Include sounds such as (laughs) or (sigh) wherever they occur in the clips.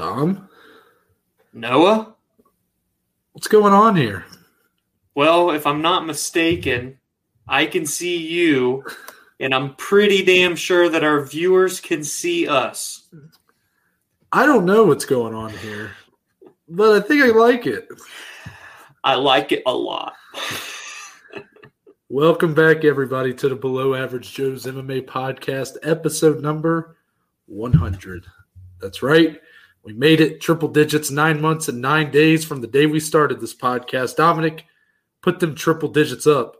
Dom, Noah? what's going on here? Well, if I'm not mistaken, I can see you, and I'm pretty damn sure that our viewers can see us. I don't know what's going on here, but I think I like it. I like it a lot. Welcome back, everybody, to the Below Average Joe's MMA podcast, episode number 100. That's right. We made it triple digits, nine months and nine days from the day we started this podcast. Dominic, put them triple digits up.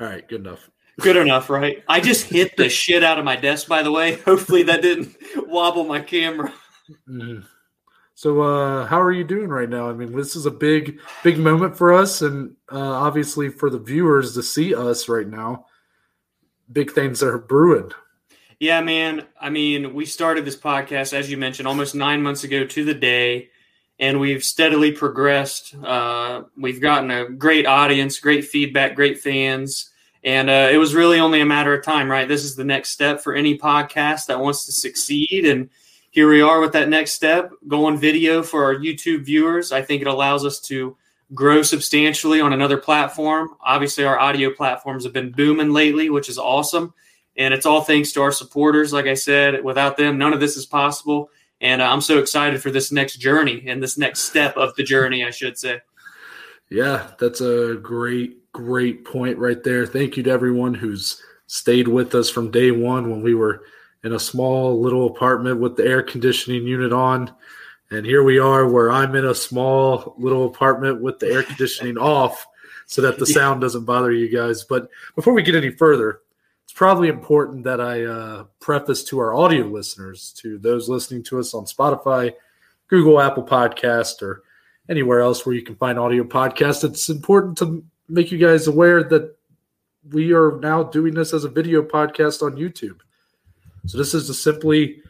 All right, good enough. Good enough, right? I just hit the (laughs) shit out of my desk, by the way. Hopefully that didn't wobble my camera. Mhm. So, uh, how are you doing right now? I mean, this is a big, big moment for us, and uh, obviously for the viewers to see us right now. Big things are brewing. Yeah, man. I mean, we started this podcast, as you mentioned, almost nine months ago to the day, and we've steadily progressed. Uh, we've gotten a great audience, great feedback, great fans. And uh, it was really only a matter of time, right? This is the next step for any podcast that wants to succeed. And here we are with that next step going video for our YouTube viewers. I think it allows us to grow substantially on another platform. Obviously, our audio platforms have been booming lately, which is awesome. And it's all thanks to our supporters. Like I said, without them, none of this is possible. And uh, I'm so excited for this next journey and this next step of the journey, I should say. Yeah, that's a great, great point right there. Thank you to everyone who's stayed with us from day one when we were in a small little apartment with the air conditioning unit on. And here we are where I'm in a small little apartment with the air conditioning (laughs) off so that the sound doesn't bother you guys. But before we get any further, it's probably important that I uh, preface to our audio listeners, to those listening to us on Spotify, Google, Apple Podcast, or anywhere else where you can find audio podcasts. It's important to make you guys aware that we are now doing this as a video podcast on YouTube. So this is simply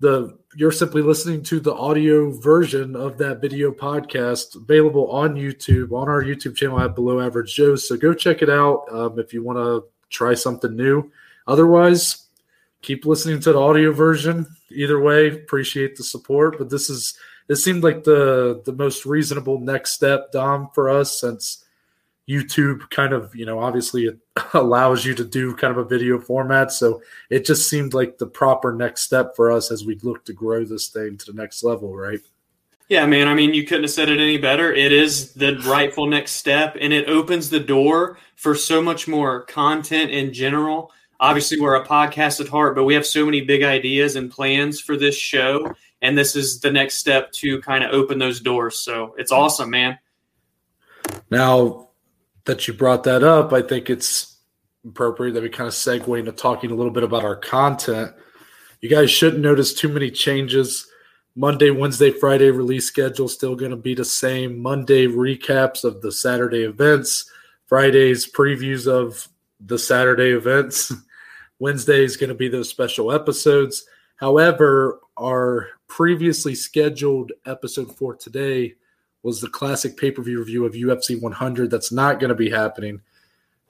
the you're simply listening to the audio version of that video podcast available on YouTube on our YouTube channel at Below Average Joe. So go check it out um, if you want to try something new. Otherwise, keep listening to the audio version. Either way, appreciate the support. But this is it seemed like the the most reasonable next step, Dom, for us since YouTube kind of you know obviously it (laughs) allows you to do kind of a video format. So it just seemed like the proper next step for us as we look to grow this thing to the next level, right? Yeah, man. I mean, you couldn't have said it any better. It is the rightful next step, and it opens the door for so much more content in general. Obviously, we're a podcast at heart, but we have so many big ideas and plans for this show, and this is the next step to kind of open those doors. So it's awesome, man. Now that you brought that up, I think it's appropriate that we kind of segue into talking a little bit about our content. You guys shouldn't notice too many changes. Monday, Wednesday, Friday release schedule still going to be the same. Monday recaps of the Saturday events, Fridays previews of the Saturday events. (laughs) Wednesday is going to be those special episodes. However, our previously scheduled episode for today was the classic pay per view review of UFC 100. That's not going to be happening.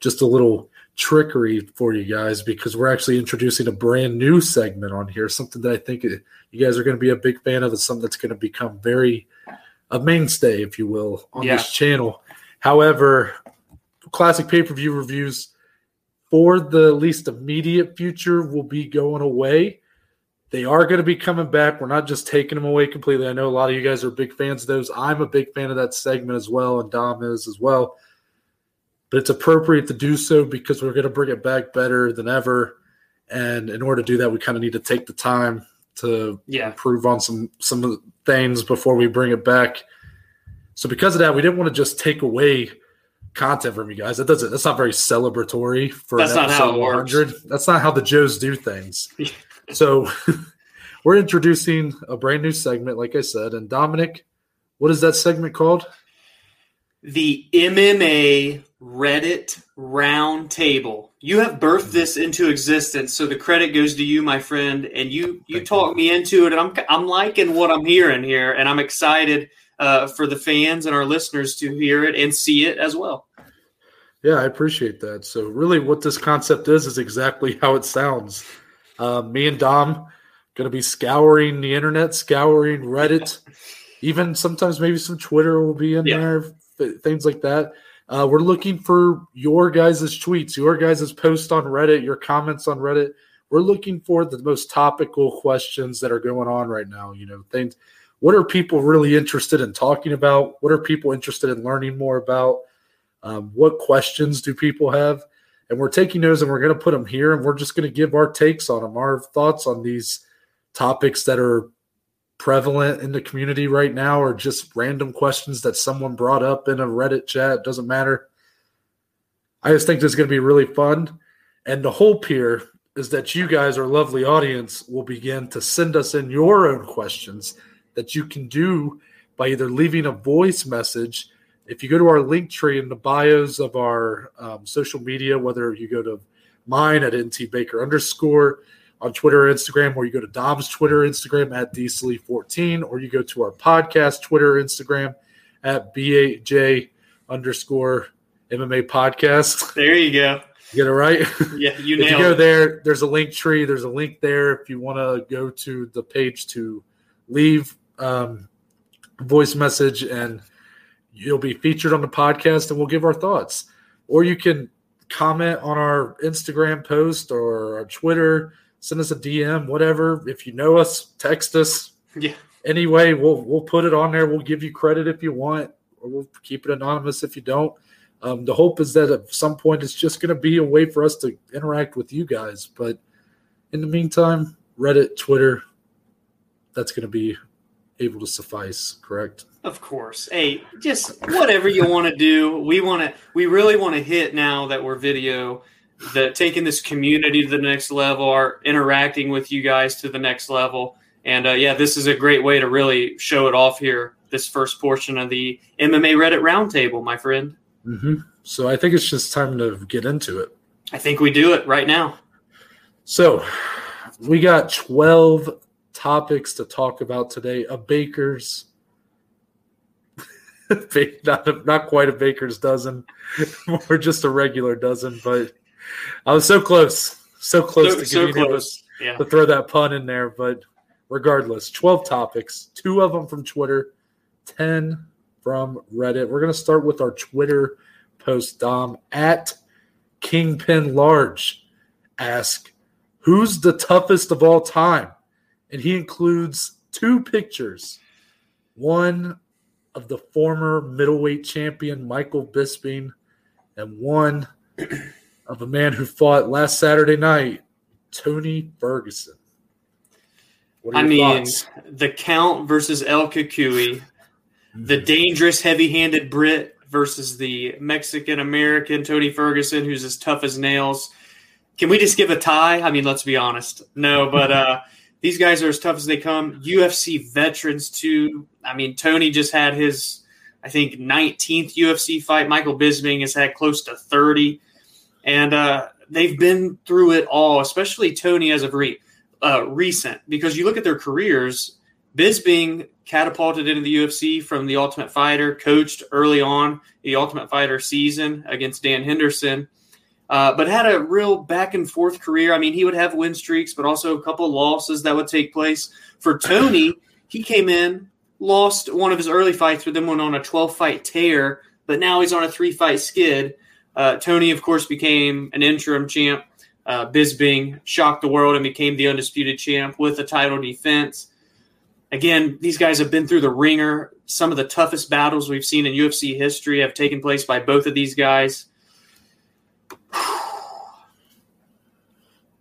Just a little trickery for you guys because we're actually introducing a brand new segment on here, something that I think you guys are going to be a big fan of. It's something that's going to become very a mainstay, if you will, on Yeah. this channel. However, classic pay per view reviews for the least immediate future will be going away. They are going to be coming back. We're not just taking them away completely. I know a lot of you guys are big fans of those. I'm a big fan of that segment as well, and Dom is as well. But it's appropriate to do so because we're going to bring it back better than ever. And in order to do that, we kind of need to take the time to Yeah. improve on some some of the things before we bring it back. So because of that, we didn't want to just take away content from you guys. That doesn't. That's not very celebratory for That's an not how episode it works. 100. That's not how the Joes do things. (laughs) so (laughs) we're introducing a brand new segment, like I said. And Dominic, what is that segment called? The MMA Reddit Roundtable. You have birthed this into existence, so the credit goes to you, my friend. And you you Thank talked me into it, and I'm I'm liking what I'm hearing here, and I'm excited uh, for the fans and our listeners to hear it and see it as well. Yeah, I appreciate that. So, really, what this concept is is exactly how it sounds. Uh, me and Dom Going to be scouring the internet, scouring Reddit, (laughs) even sometimes maybe some Twitter will be in yeah. there, things like that. Uh, we're looking for your guys' tweets, your guys' posts on Reddit, your comments on Reddit. We're looking for the most topical questions that are going on right now. You know, things. What are people really interested in talking about? What are people interested in learning more about? Um, what questions do people have? And we're taking those and we're going to put them here and we're just going to give our takes on them, our thoughts on these topics that are prevalent in the community right now or just random questions that someone brought up in a Reddit chat. Doesn't matter. I just think this is going to be really fun. And the hope here is that you guys, our lovely audience, will begin to send us in your own questions that you can do by either leaving a voice message. If you go to our link tree in the bios of our um, social media, whether you go to mine at NT Baker underscore, on Twitter or Instagram, or you go to Dom's Twitter, Instagram at DSLE14, or you go to our podcast Twitter, Instagram at BAJ underscore MMA podcast. (laughs) There you go. You get it right? (laughs) Yeah, you If you go it. there, there's a link tree. There's a link there if you want to go to the page to leave um, voice message and you'll be featured on the podcast and we'll give our thoughts. Or you can comment on our Instagram post or our Twitter send us a DM, whatever. If you know us, text us. Yeah. Anyway, we'll we'll put it on there. We'll give you credit if you want, or we'll keep it anonymous if you don't. Um, the hope is that at some point it's just going to be a way for us to interact with you guys. But in the meantime, Reddit, Twitter, that's going to be able to suffice. Correct? Of course. Hey, just whatever you want to do. We want to. We really want to hit now that we're video the taking this community to the next level, are interacting with you guys to the next level. And uh, yeah, this is a great way to really show it off here. This first portion of the MMA Reddit Roundtable, my friend. Mm-hmm. So I think it's just time to get into it. I think we do it right now. So we got 12 topics to talk about today. A baker's (laughs) not, not quite a baker's dozen, (laughs) or just a regular dozen, but I was so close, so close so, to so close. To, yeah. to throw that pun in there. But regardless, 12 topics, two of them from Twitter, 10 from Reddit. We're going to start with our Twitter post, Dom, at Kingpin Large. Ask, who's the toughest of all time? And he includes two pictures. One of the former middleweight champion Michael Bisping, and one of a man who fought last Saturday night, Tony Ferguson. I mean, thoughts? the Count versus El Cucuy, the mm-hmm. dangerous, heavy-handed Brit versus the Mexican American Tony Ferguson, who's as tough as nails. Can we just give a tie? I mean, let's be honest. No, but uh, (laughs) these guys are as tough as they come. UFC veterans too. I mean, Tony just had his, I think, 19th UFC fight. Michael Bisping has had close to 30 and uh, they've been through it all, especially Tony as of re- uh, recent, because you look at their careers. Bisping catapulted into the UFC from the Ultimate Fighter, coached early on the Ultimate Fighter season against Dan Henderson, uh, but had a real back and forth career. I mean, he would have win streaks, but also a couple losses that would take place. For Tony, he came in, lost one of his early fights, but then went on a 12 fight tear, but now he's on a three fight skid. Uh, Tony, of course, became an interim champ. Uh, Bisping shocked the world and became the undisputed champ with a title defense. Again, these guys have been through the ringer. Some of the toughest battles we've seen in UFC history have taken place by both of these guys. (sighs)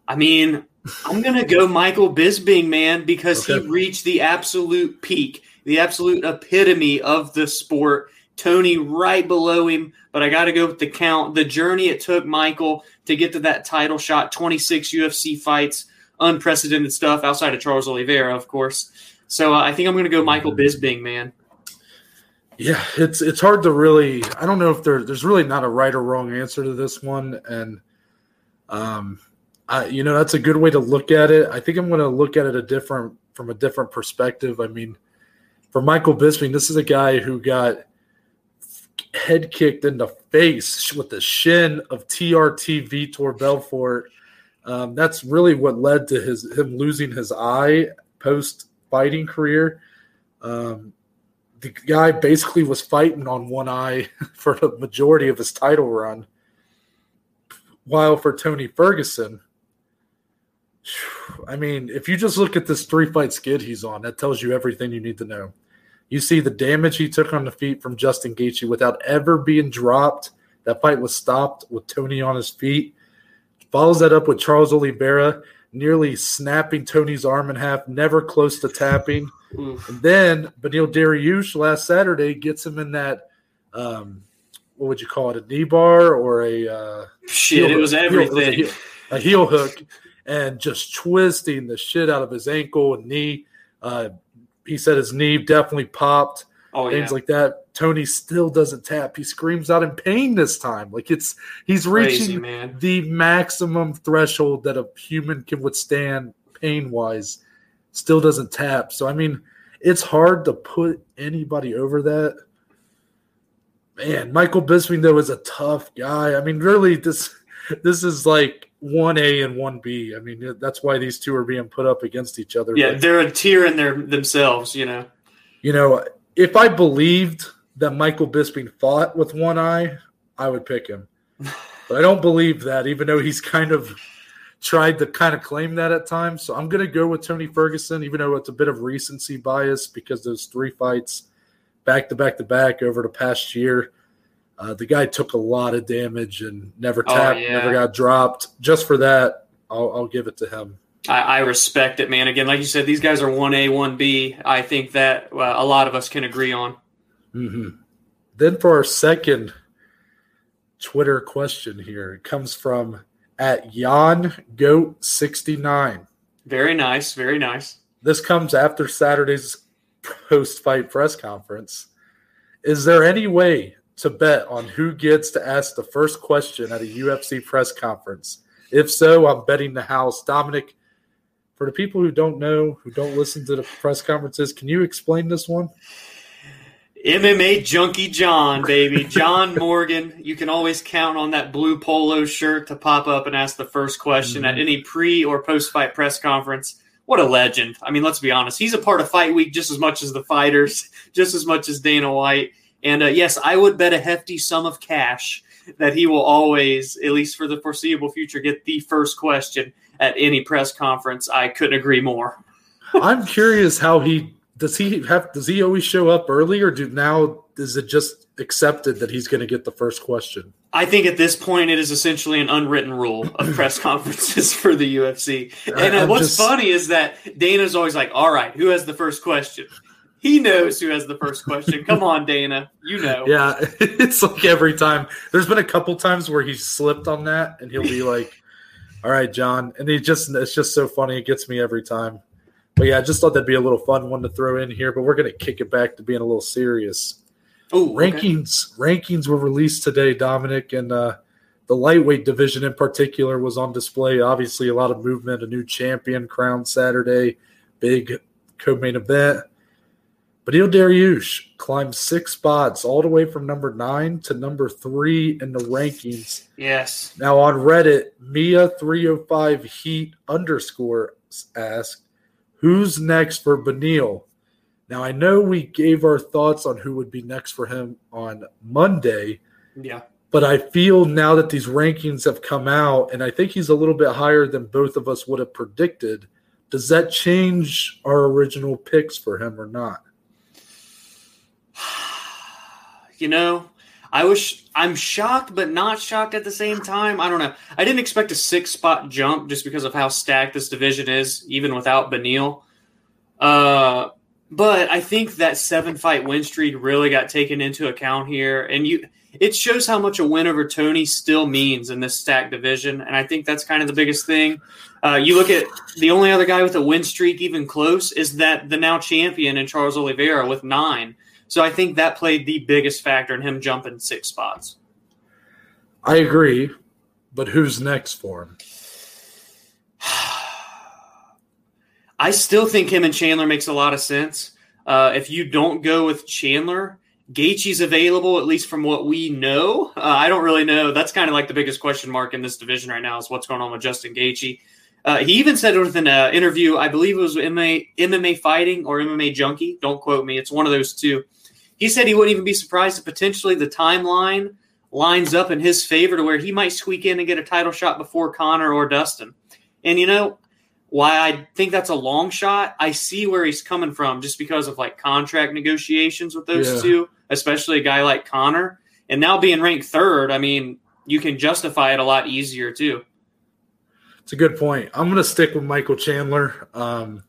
I mean, I'm going to go Michael Bisping, man, because okay. he reached the absolute peak, the absolute epitome of the sport. Tony right below him, but I got to go with the count. The journey it took Michael to get to that title shot 26 UFC fights, unprecedented stuff outside of Charles Oliveira, of course. So uh, I think I'm going to go Michael Bisping, man. Yeah, it's it's hard to really. I don't know if there there's really not a right or wrong answer to this one, and um, I, you know that's a good way to look at it. I think I'm going to look at it a different from a different perspective. I mean, for Michael Bisping, this is a guy who got head kicked in the face with the shin of TRT Vitor Belfort Um, that's really what led to his him losing his eye post fighting career. Um, the guy basically was fighting on one eye (laughs) for the majority of his title run. While for Tony Ferguson, (sighs) I mean, if you just look at this three fight skid he's on, that tells you everything you need to know. You see the damage he took on the feet from Justin Gaethje without ever being dropped. That fight was stopped with Tony on his feet. Follows that up with Charles Oliveira, nearly snapping Tony's arm in half, never close to tapping. Oof. And then Beneil Dariush last Saturday gets him in that, um, what would you call it, a knee bar or a uh, shit? It was everything. Heel, a, heel, a, heel, hook, and just twisting the shit out of his ankle and knee. Uh, he said his knee definitely popped. Oh, things yeah. like that. Tony still doesn't tap. He screams out in pain this time. Like it's he's Crazy, reaching man. the maximum threshold that a human can withstand pain wise. Still doesn't tap. So I mean, it's hard to put anybody over that. Man, Michael Bisping though is a tough guy. I mean, really, this this is like one A and one B. I mean, that's why these two are being put up against each other. Yeah, but, they're a tier in their themselves. You know. You know, if I believed that Michael Bisping fought with one eye, I would pick him. (laughs) But I don't believe that, even though he's kind of tried to kind of claim that at times. So I'm going to go with Tony Ferguson, even though it's a bit of recency bias because those three fights back to back to back over the past year. Uh, the guy took a lot of damage and never oh, tapped, oh, yeah. never got dropped. Just for that, I'll, I'll give it to him. I, I, respect it, man. Again, like you said, these guys are one A, one B. I think that uh, a lot of us can agree on. Mm-hmm. Then for our second Twitter question here, it comes from at Jan Goat sixty nine. Very nice, very nice. This comes after Saturday's (laughs) post fight press conference. Is there any way to bet on who gets to ask the first question at a UFC press conference? If so, I'm betting the house. Dominic, for the people who don't know, who don't listen to the press conferences, can you explain this one? MMA Junkie John, baby. John (laughs) Morgan. You can always count on that blue polo shirt to pop up and ask the first question mm-hmm. at any pre or post fight press conference. What a legend. I mean, let's be honest. He's a part of Fight Week just as much as the fighters, (laughs) just as much as Dana White. And uh, yes, I would bet a hefty sum of cash that he will always, at least for the foreseeable future, get the first question at any press conference. I couldn't agree more. (laughs) I'm curious how he does he have does he always show up early or do now is it just accepted that he's going to get the first question? I think at this point it is essentially an unwritten rule of (clears throat) press conferences (laughs) for the UFC. And uh, what's just... funny is that Dana's always like, "All right, who has the first question?" He knows who has the first question. Come on, Dana, you know. (laughs) Yeah, it's like every time. There's been a couple times where he's slipped on that, and he'll be like, all right, John. And he just it's just so funny. It gets me every time. But yeah, I just thought that'd be a little fun one to throw in here. But we're gonna kick it back to being a little serious. Oh, rankings okay. rankings were released today, Dominic, and uh, the lightweight division in particular was on display. Obviously, a lot of movement, a new champion crowned Saturday, big co-main event. Beneil Dariush climbed six spots all the way from number nine to number three in the rankings. Yes. Now on Reddit, Mia305 Heat underscore asked, Who's next for Beneil? Now I know we gave our thoughts on who would be next for him on Monday. Yeah. But I feel now that these rankings have come out, and I think he's a little bit higher than both of us would have predicted. Does that change our original picks for him or not? (sighs) you know, I was I'm shocked but not shocked at the same time. I don't know. I didn't expect a six spot jump just because of how stacked this division is, even without Beneil. Uh, but I think that seven fight win streak really got taken into account here, and you it shows how much a win over Tony still means in this stacked division, and I think that's kind of the biggest thing. Uh, you look at the only other guy with a win streak even close is that the now champion in Charles Oliveira with nine. So I think that played the biggest factor in him jumping six spots. I agree, but who's next for him? (sighs) I still think him and Chandler makes a lot of sense. Uh, if you don't go with Chandler Gaethje's available, at least from what we know. Uh, I don't really know. That's kind of like the biggest question mark in this division right now is what's going on with Justin Gaethje. Uh, he even said within an interview, I believe it was MMA, MMA Fighting or MMA Junkie. Don't quote me. It's one of those two. He said he wouldn't even be surprised if potentially the timeline lines up in his favor to where he might squeak in and get a title shot before Conor or Dustin. And you know, why I think that's a long shot, I see where he's coming from just because of like contract negotiations with those yeah. two, especially a guy like Conor. And now being ranked third, I mean, you can justify it a lot easier too. It's a good point. I'm going to stick with Michael Chandler. Um,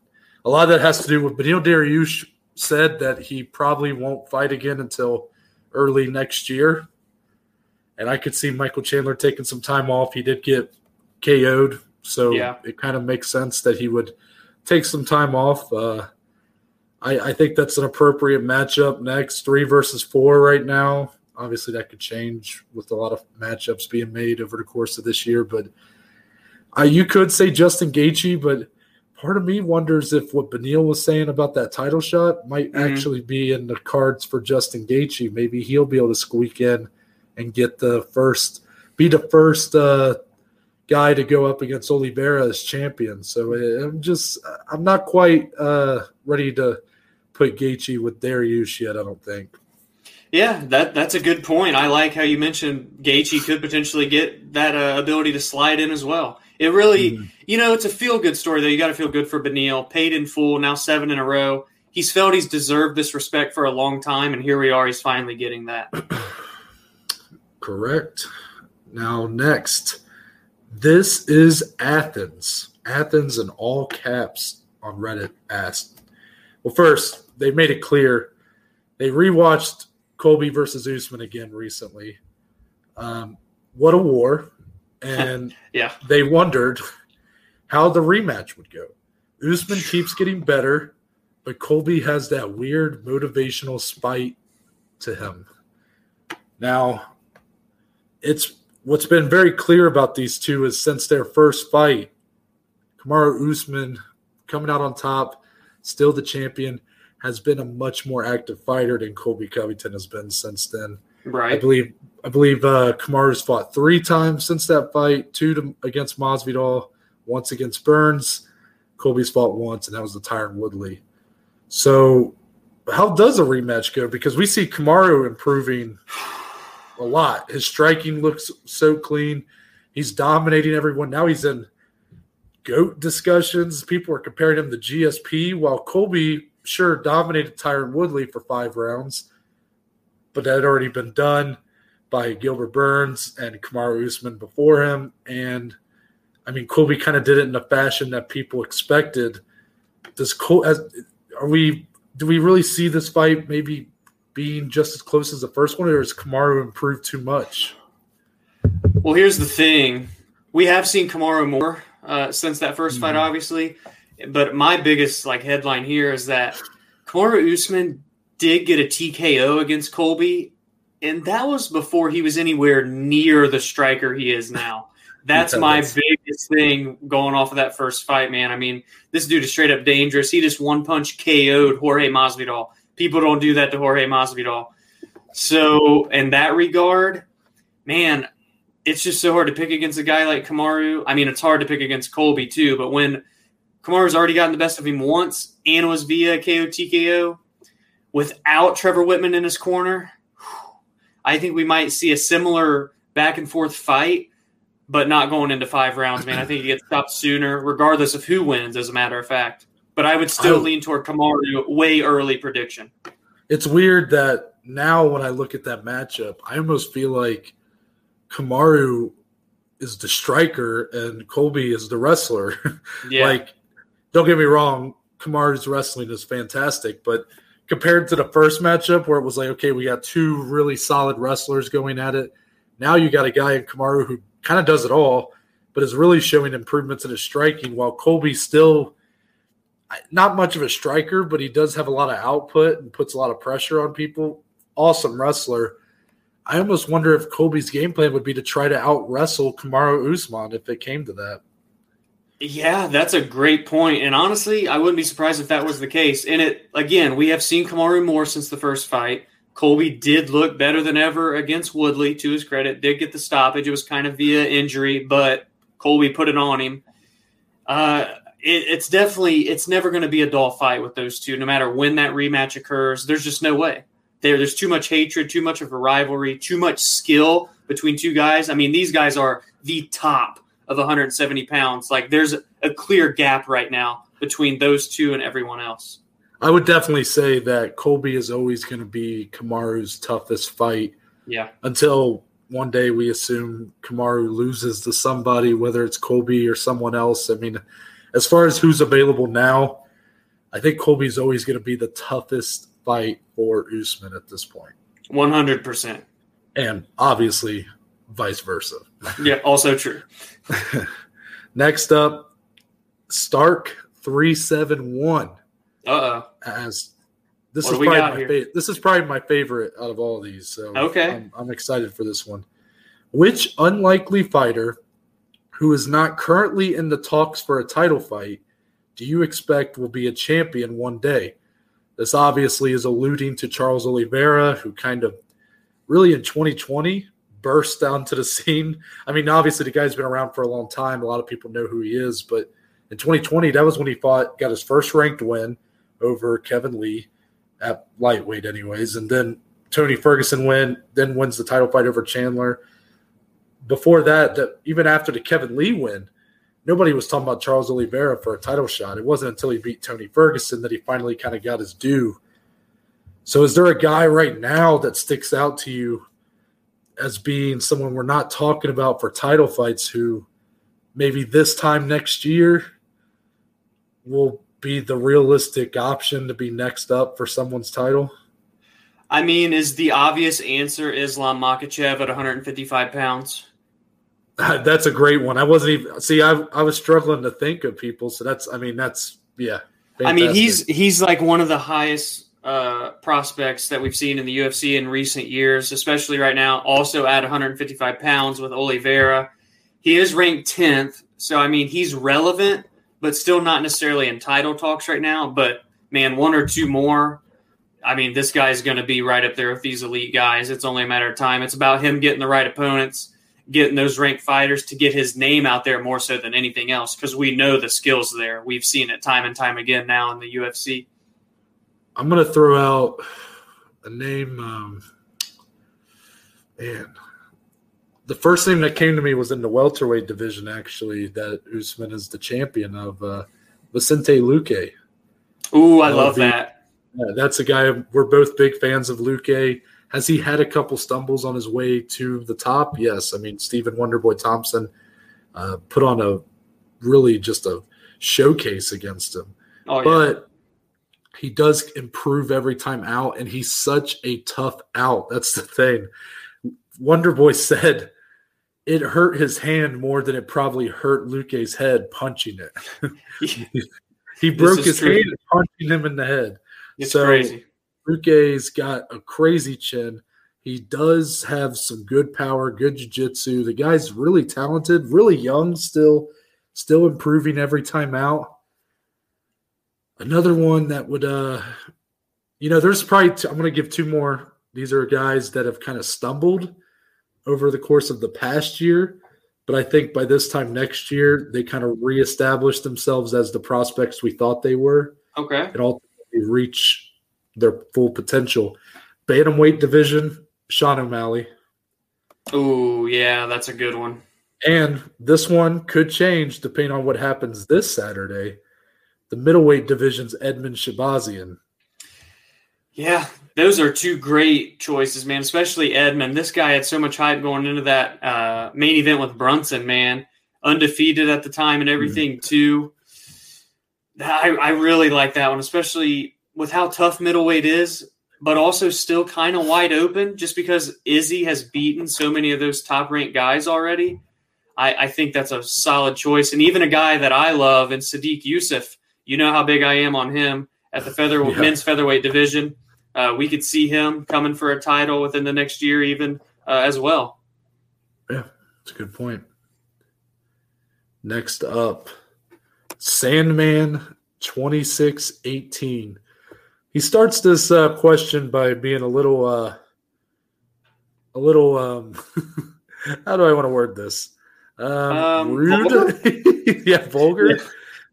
a lot of that has to do with Beneil Dariush said that he probably won't fight again until early next year. And I could see Michael Chandler taking some time off. He did get KO'd, so yeah. it kind of makes sense that he would take some time off. Uh, I, I think that's an appropriate matchup next. Three versus four right now. Obviously, that could change with a lot of matchups being made over the course of this year. But uh, you could say Justin Gaethje, but part of me wonders if what Beneil was saying about that title shot might mm-hmm. actually be in the cards for Justin Gaethje. Maybe he'll be able to squeak in and get the first, be the first uh, guy to go up against Oliveira as champion. So uh, I'm just, I'm not quite uh, ready to put Gaethje with Dariush yet. I don't think. Yeah, that that's a good point. I like how you mentioned Gaethje could potentially get that uh, ability to slide in as well. It really, mm you know, it's a feel good story though. You got to feel good for Beneil, paid in full, now seven in a row. He's felt he's deserved this respect for a long time, and here we are. He's finally getting that. (clears throat) Correct. Now, next, this is Athens. Athens in all caps on Reddit asked. Well, first, they made it clear they rewatched Colby versus Usman again recently. Um, what a war. And (laughs) yeah, they wondered how the rematch would go. Usman keeps getting better, but Colby has that weird motivational spite to him. Now, it's what's been very clear about these two is since their first fight, Kamaru Usman coming out on top, still the champion, has been a much more active fighter than Colby Covington has been since then. Right. I believe I believe uh, Kamaru's fought three times since that fight: two to, against Masvidal, once against Burns. Colby's fought once, and that was the Tyron Woodley. So, how does a rematch go? Because we see Kamaru improving a lot. His striking looks so clean. He's dominating everyone. Now he's in GOAT discussions. People are comparing him to GSP, while Colby sure dominated Tyron Woodley for five rounds, but that had already been done by Gilbert Burns and Kamaru Usman before him. And I mean, Colby kind of did it in a fashion that people expected. Does Col- as, are we? Do we really see this fight maybe being just as close as the first one, or has Kamaru improved too much? Well, here's the thing: we have seen Kamaru more uh, since that 1st mm-hmm. fight, obviously. But my biggest like headline here is that Kamaru Usman did get a TKO against Colby, and that was before he was anywhere near the striker he is now. That's my biggest thing going off of that first fight, man. I mean, this dude is straight up dangerous. He just one punch KO'd Jorge Masvidal. People don't do that to Jorge Masvidal. So, in that regard, man, it's just so hard to pick against a guy like Kamaru. I mean, it's hard to pick against Colby too, but when Kamaru's already gotten the best of him once and was via KO TKO without Trevor Wittman in his corner, I think we might see a similar back and forth fight, but not going into five rounds, man. I think he gets stopped sooner, regardless of who wins, as a matter of fact. But I would still I, lean toward Kamaru way early prediction. It's weird that now when I look at that matchup, I almost feel like Kamaru is the striker and Colby is the wrestler. (laughs) Yeah. like, don't get me wrong, Kamaru's wrestling is fantastic, but compared to the first matchup where it was like, okay, we got two really solid wrestlers going at it. Now you got a guy in Kamaru who kind of does it all, but is really showing improvements in his striking, while Colby's still not much of a striker, but he does have a lot of output and puts a lot of pressure on people. Awesome wrestler. I almost wonder if Colby's game plan would be to try to out wrestle Kamaru Usman if it came to that. Yeah, that's a great point. And honestly, I wouldn't be surprised if that was the case. And it again, we have seen Kamaru more since the first fight. Colby did look better than ever against Woodley, to his credit. Did get the stoppage. It was kind of via injury, but Colby put it on him. Uh, it, it's definitely, it's never going to be a dull fight with those two, no matter when that rematch occurs. There's just no way. There, there's too much hatred, too much of a rivalry, too much skill between two guys. I mean, these guys are the top of 170 pounds. Like, there's a, clear gap right now between those two and everyone else. I would definitely say that Colby is always going to be Kamaru's toughest fight. Yeah. Until one day we assume Kamaru loses to somebody, whether it's Colby or someone else. I mean, as far as who's available now, I think Colby's always going to be the toughest fight for Usman at this point. 100%. And obviously, vice versa. (laughs) Yeah, also true. (laughs) Next up, Stark 371. Uh-oh. As this is probably my this is probably my favorite out of all of these. So okay, I'm, I'm excited for this one. Which unlikely fighter who is not currently in the talks for a title fight do you expect will be a champion one day? This obviously is alluding to Charles Oliveira, who kind of really in 2020 burst onto the scene. I mean, obviously the guy's been around for a long time. A lot of people know who he is, but in 2020, that was when he fought, got his first ranked win over Kevin Lee at lightweight, anyways, and then Tony Ferguson win, then wins the title fight over Chandler. Before that, that even after the Kevin Lee win, nobody was talking about Charles Oliveira for a title shot. It wasn't until he beat Tony Ferguson that he finally kind of got his due. So, is there a guy right now that sticks out to you as being someone we're not talking about for title fights who maybe this time next year will be the realistic option to be next up for someone's title? I mean, is the obvious answer Islam Makhachev at 155 pounds? (laughs) That's a great one. I wasn't even see. I I was struggling to think of people. So that's. I mean, that's yeah. Fantastic. I mean, he's he's like one of the highest uh, prospects that we've seen in the UFC in recent years, especially right now. Also at 155 pounds with Oliveira, he is ranked 10th. So I mean, he's relevant, but still not necessarily in title talks right now. But man, one or two more. I mean, this guy's going to be right up there with these elite guys. It's only a matter of time. It's about him getting the right opponents, getting those ranked fighters to get his name out there more so than anything else because we know the skills there. We've seen it time and time again now in the UFC. I'm going to throw out a name. Um, man, the first name that came to me was in the welterweight division. Actually, that Usman is the champion of uh, Vicente Luque. Ooh, I love that. Yeah, that's a guy. We're both big fans of Luque. Has he had a couple stumbles on his way to the top? Yes. I mean, Stephen Wonderboy Thompson uh, put on a really just a showcase against him. Oh, yeah. He does improve every time out, and he's such a tough out. That's the thing. Wonderboy said it hurt his hand more than it probably hurt Luque's head punching it. (laughs) (laughs) he broke his true. hand punching him in the head. It's so crazy. Luque's got a crazy chin. He does have some good power, good jiu-jitsu. The guy's really talented, really young still, still improving every time out. Another one that would uh you know, there's probably i I'm going to give two more. These are guys that have kind of stumbled over the course of the past year. But I think by this time next year, they kind of reestablish themselves as the prospects we thought they were. Okay. And ultimately reach their full potential. Bantamweight division, Sean O'Malley. Oh, yeah, that's a good one. And this one could change depending on what happens this Saturday. The middleweight division's Edmen Shahbazyan. Yeah, those are two great choices, man. Especially Edmen. This guy had so much hype going into that uh, main event with Brunson, man. Undefeated at the time and everything mm-hmm. too. I, I really like that one, especially with how tough middleweight is, but also still kind of wide open. Just because Izzy has beaten so many of those top ranked guys already, I, I think that's a solid choice. And even a guy that I love, and Sodiq Yusuff, you know how big I am on him at the feather yeah. men's featherweight division uh, we could see him coming for a title within the next year, even uh, as well. Yeah, that's a good point. Next up, Sandman 2618. he starts this uh, question by being a little, uh, a little. Um, (laughs) how do I want to word this? Um, um rude, vulgar? (laughs) yeah, vulgar. Yeah.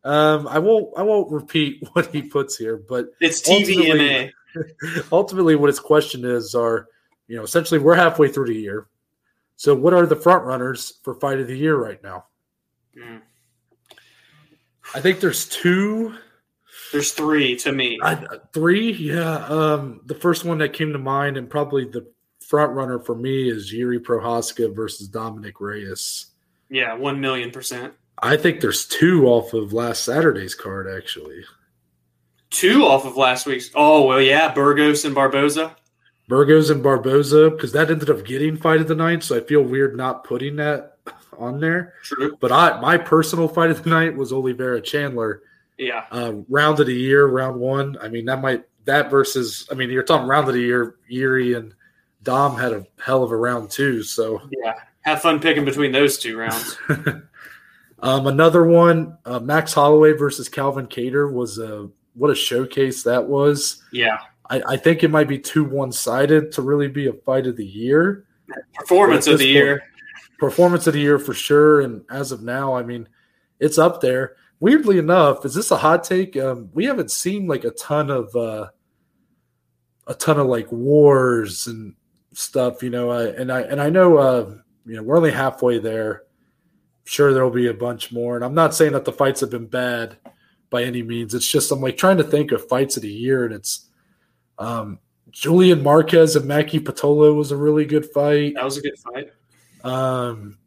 Um, I won't. I won't repeat (laughs) what he puts here, but it's TVMA. Ultimately, (laughs) ultimately, what his question is are, you know, essentially, we're halfway through the year. So, what are the front runners for fight of the year right now? Mm. I think there's two. There's three to me. I, three, yeah. Um, the first one that came to mind, and probably the front runner for me, is Yuri Prochazka versus Dominick Reyes. Yeah, one million percent. I think there's two off of last Saturday's card, actually. Two off of last week's. Oh well, yeah, Burgos and Barboza. Burgos and Barboza, because that ended up getting fight of the night, so I feel weird not putting that on there. True. But I my personal fight of the night was Oliveira Chandler. Yeah. Uh, round of the year, round one. I mean, that might that versus. I mean, you're talking round of the year. Yuri and Dom had a hell of a round too. So yeah, have fun picking between those two (laughs) rounds. Um, another one, uh, Max Holloway versus Calvin Kattar was a what a showcase that was. Yeah. I, I think it might be too one sided to really be a fight of the year. Performance of the point, year. Performance of the year for sure. And as of now, I mean, it's up there. Weirdly enough, is this a hot take? Um, we haven't seen like a ton of uh, a ton of like wars and stuff, you know. I, and I and I know uh, you know we're only halfway there. Sure, there'll be a bunch more. And I'm not saying that the fights have been bad by any means. It's just I'm like trying to think of fights of the year, and it's um, Julian Marquez and Maki Pitolo was a really good fight. That was a good fight. Um,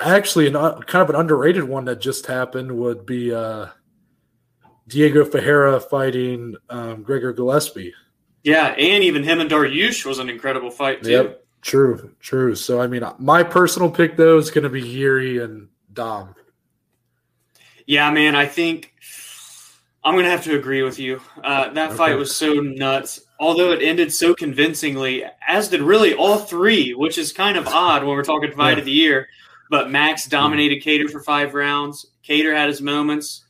actually, an, uh, kind of an underrated one that just happened would be uh, Diego Ferreira fighting um, Gregor Gillespie. Yeah, and even him and Dariush was an incredible fight too. Yep, true, true. So I mean, my personal pick though is going to be Yuri and Dom. Yeah, man, I think I'm to have to agree with you. Uh, that okay. fight was so nuts. Although it ended so convincingly, as did really all three, which is kind of odd when we're talking fight yeah. of the year. But Max dominated Kattar for five rounds. Kattar had his moments,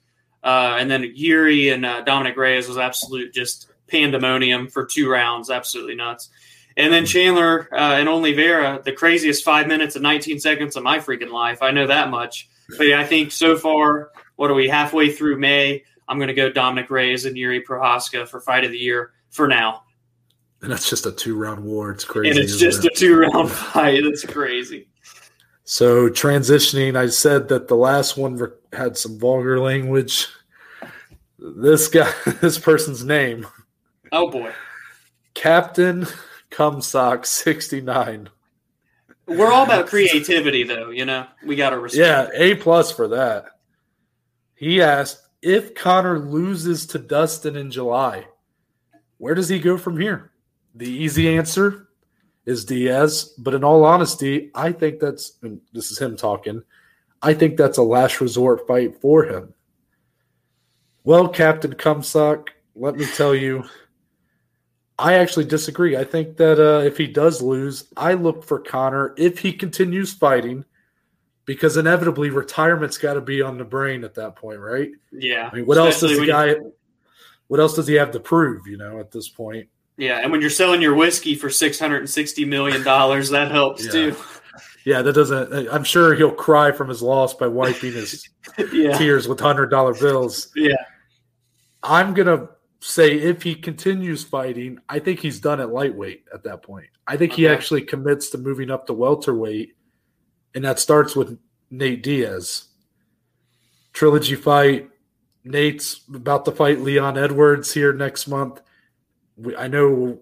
uh, and then Yuri and uh, Dominick Reyes was absolute just pandemonium for two rounds, absolutely nuts. And then Chandler uh, and Vera—the craziest five minutes and 19 seconds of my freaking life. I know that much. But yeah, I think so far, what are we halfway through May? I'm going to go Dominick Reyes and Yuri Prochazka for fight of the year for now. And that's just a two round war. It's crazy. And it's just it? a two round (laughs) fight. It's crazy. So transitioning, I said that the last one had some vulgar language. This guy, (laughs) this person's name. Oh boy. Captain Cumsock 69. We're all about (laughs) creativity though, you know. We got to respect. Yeah, A plus for that. He asked if Conor loses to Dustin in July, where does he go from here? The easy answer is Diaz, but in all honesty, I think that's this is him talking. I think that's a last resort fight for him. Well, Captain Cumsock, let me tell you, I actually disagree. I think that uh, if he does lose, I look for Conor if he continues fighting because inevitably retirement's got to be on the brain at that point, right? Yeah. I mean, what else does the guy? You, what else does he have to prove? You know, at this point. Yeah, and when you're selling your whiskey for six hundred and sixty million dollars, that helps yeah. too. Yeah, that doesn't. I'm sure he'll cry from his loss by wiping his (laughs) yeah. tears with hundred dollar bills. Yeah, I'm gonna say if he continues fighting, I think he's done at lightweight at that point. I think okay. he actually commits to moving up to welterweight and that starts with Nate Diaz. Trilogy fight. Nate's about to fight Leon Edwards here next month. I know,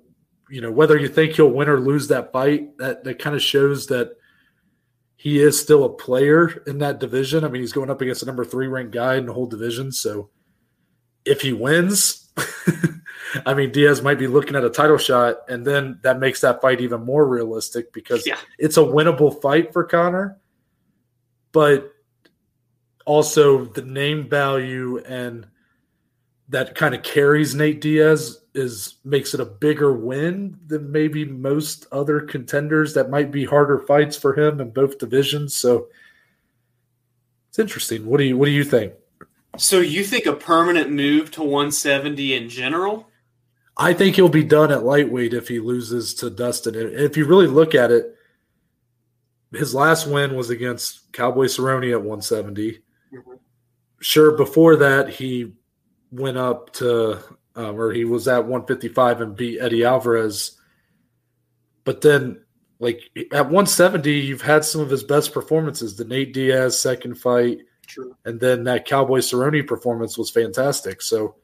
you know, whether you think he'll win or lose that fight, that, that kind of shows that he is still a player in that division. I mean, he's going up against a number three ranked guy in the whole division. So if he wins, (laughs) I mean, Diaz might be looking at a title shot, and then that makes that fight even more realistic because yeah. it's a winnable fight for Conor. But also the name value and that kind of carries Nate Diaz is makes it a bigger win than maybe most other contenders that might be harder fights for him in both divisions. So it's interesting. What do you what do you think? So you think a permanent move to 170 in general? I think he'll be done at lightweight if he loses to Dustin. If you really look at it, his last win was against Cowboy Cerrone at 170. Mm-hmm. Sure, before that he went up to um, or he was at 155 and beat Eddie Alvarez. But then, like at 170, you've had some of his best performances. The Nate Diaz second fight, True. and then that Cowboy Cerrone performance was fantastic. So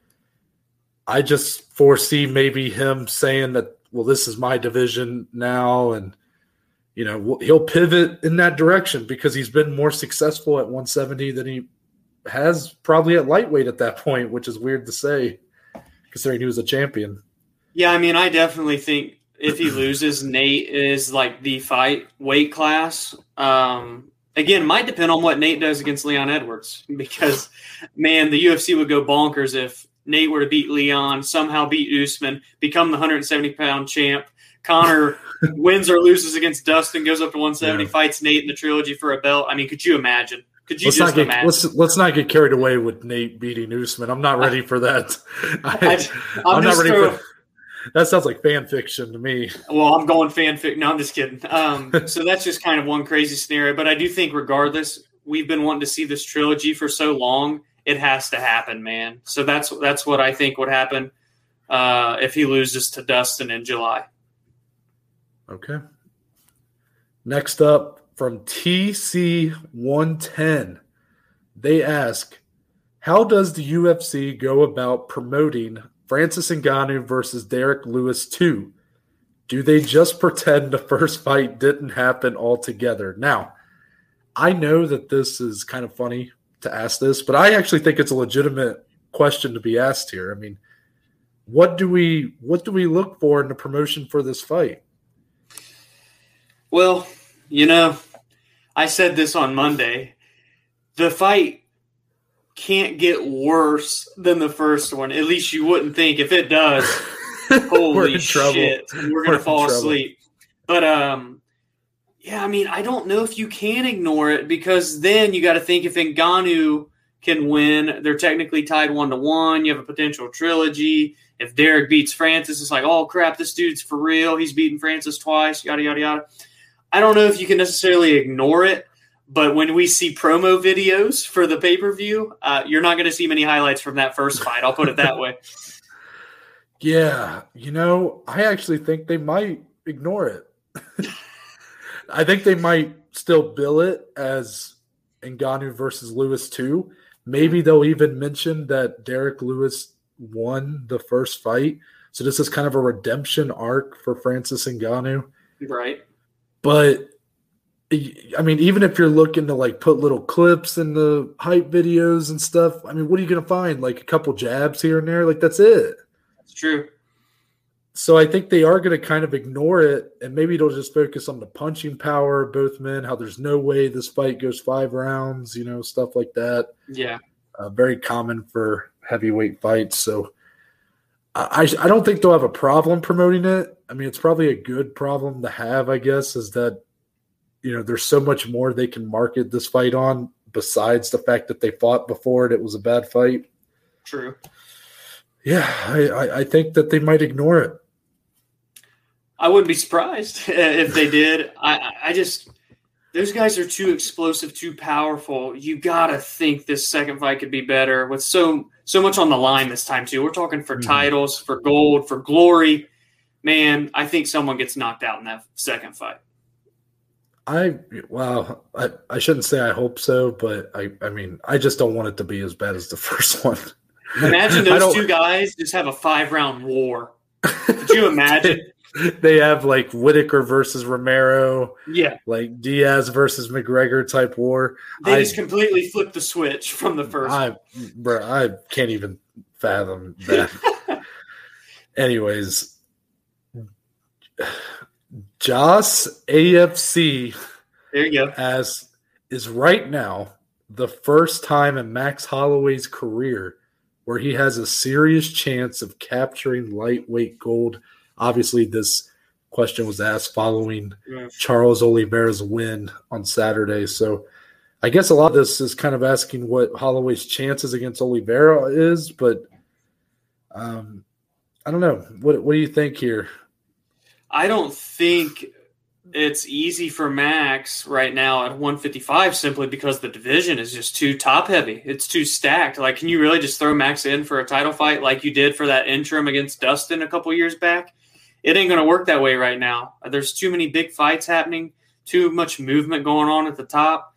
I just foresee maybe him saying that, well, this is my division now, and you know he'll pivot in that direction because he's been more successful at 170 than he has probably at lightweight at that point, which is weird to say considering he was a champion. Yeah, I mean, I definitely think if he loses, Nate is like the fight weight class. Um, again, might depend on what Nate does against Leon Edwards because, man, the UFC would go bonkers if Nate were to beat Leon, somehow beat Usman, become the 170 pound champ. Conor (laughs) wins or loses against Dustin, goes up to 170, yeah. fights Nate in the trilogy for a belt. I mean, could you imagine? Could you let's just not get, let's let's not get carried away with Nate beating Usman. I'm not ready for that. (laughs) I, am (laughs) not ready throw, for that. Sounds like fan fiction to me. Well, I'm going fan fiction. No, I'm just kidding. Um, (laughs) so that's just kind of one crazy scenario. But I do think, regardless, we've been wanting to see this trilogy for so long. It has to happen, man. So that's that's what I think would happen uh, if he loses to Dustin in July. Okay. Next up, from TC110. They ask, how does the UFC go about promoting Francis Ngannou versus Derrick Lewis 2? Do they just pretend the first fight didn't happen altogether? Now, I know that this is kind of funny to ask this, but I actually think it's a legitimate question to be asked here. I mean, what do we what do we look for in the promotion for this fight? Well, you know, I said this on Monday. The fight can't get worse than the first one. At least you wouldn't think. If it does, (laughs) holy shit, we're, we're gonna fall asleep. But um, yeah, I mean, I don't know if you can ignore it because then you got to think if Ngannou can win, they're technically tied one to one. You have a potential trilogy. If Derrick beats Francis, it's like, oh crap, this dude's for real. He's beaten Francis twice. Yada yada yada. I don't know if you can necessarily ignore it, but when we see promo videos for the pay per view, uh, you're not going to see many highlights from that first fight. I'll put it that way. (laughs) Yeah, you know, I actually think they might ignore it. (laughs) I think they might still bill it as Ngannou versus Lewis too. Maybe they'll even mention that Derrick Lewis won the first fight. So this is kind of a redemption arc for Francis Ngannou. Right. But I mean, even if you're looking to like put little clips in the hype videos and stuff, I mean, what are you going to find? Like a couple jabs here and there? Like that's it. That's true. So I think they are going to kind of ignore it and maybe it'll just focus on the punching power of both men, how there's no way this fight goes five rounds, you know, stuff like that. Yeah. Uh, very common for heavyweight fights. So I, I don't think they'll have a problem promoting it. I mean, it's probably a good problem to have, I guess, is that you know there's so much more they can market this fight on besides the fact that they fought before it. It was a bad fight. True. Yeah, I, I, I think that they might ignore it. I wouldn't be surprised (laughs) if they did. I I just those guys are too explosive, too powerful. You gotta think this second fight could be better with so so much on the line this time too. We're talking for mm-hmm. titles, for gold, for glory. Man, I think someone gets knocked out in that second fight. I well, I, I shouldn't say I hope so, but I I mean I just don't want it to be as bad as the (laughs) first one. Imagine those two guys just have a five round war. (laughs) Could you imagine? they have like Whittaker versus Romero. Yeah. Like Diaz versus McGregor type war. They I, just completely flipped the switch from the first. I, bro, I can't even fathom that. (laughs) Anyways, Joss AFC. There you go. As is right now the first time in Max Holloway's career where he has a serious chance of capturing lightweight gold Obviously, this question was asked following Charles Oliveira's win on Saturday. So I guess a lot of this is kind of asking what Holloway's chances against Oliveira is, but um, I don't know. What what do you think here? I don't think it's easy for Max right now at 155 simply because the division is just too top heavy. It's too stacked. Like, can you really just throw Max in for a title fight like you did for that interim against Dustin a couple years back? It ain't going to work that way right now. There's too many big fights happening, too much movement going on at the top.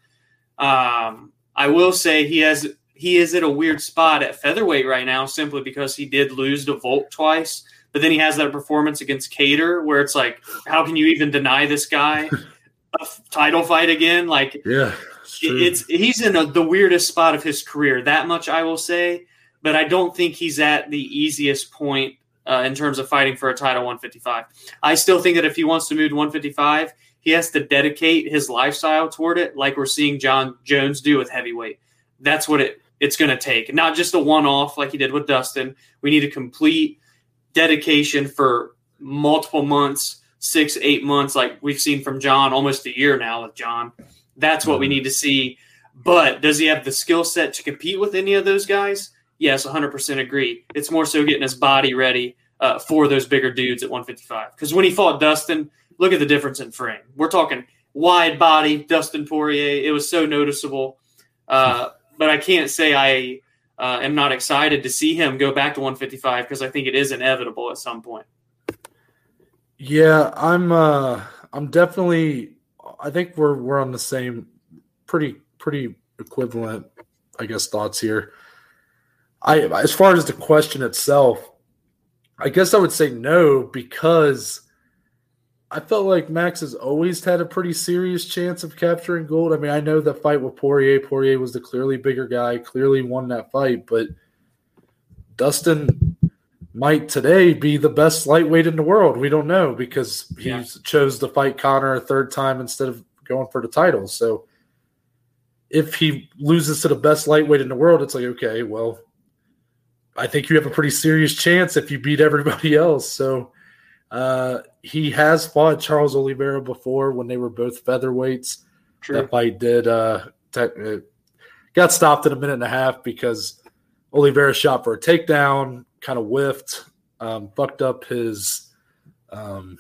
Um, I will say he has he is at a weird spot at featherweight right now simply because he did lose to Volk twice but then he has that performance against Kattar where it's like, how can you even deny this guy (laughs) a title fight again? Like, yeah, it's, it's he's in a, the weirdest spot of his career. That much I will say, but I don't think he's at the easiest point uh, in terms of fighting for a title 155. I still think that if he wants to move to 155, he has to dedicate his lifestyle toward it, like we're seeing Jon Jones do with heavyweight. That's what it it's going to take, not just a one off like he did with Dustin. We need a complete dedication for multiple months, six, eight months, like we've seen from Jon, almost a year now with Jon. That's what we mm-hmm. need to see. But does he have the skill set to compete with any of those guys? Yes, 100% agree. It's more so getting his body ready uh, for those bigger dudes at 155. Because when he fought Dustin, look at the difference in frame. We're talking wide body, Dustin Poirier. It was so noticeable. Uh, but I can't say I uh, am not excited to see him go back to 155 because I think it is inevitable at some point. Yeah, I'm. Uh, I'm definitely. I think we're we're on the same, pretty pretty equivalent, I guess, thoughts here. I as far as the question itself, I guess I would say no because I felt like Max has always had a pretty serious chance of capturing gold. I mean, I know the fight with Poirier, Poirier was the clearly bigger guy, clearly won that fight, but Dustin might today be the best lightweight in the world. We don't know because he yeah. chose to fight Conor a third time instead of going for the title. So if he loses to the best lightweight in the world, it's like, okay, well, I think you have a pretty serious chance if you beat everybody (laughs) else. So uh, he has fought Charles Oliveira before when they were both featherweights. True. That fight did uh, got stopped in a minute and a half because Oliveira shot for a takedown, kind of whiffed, um, fucked up his um,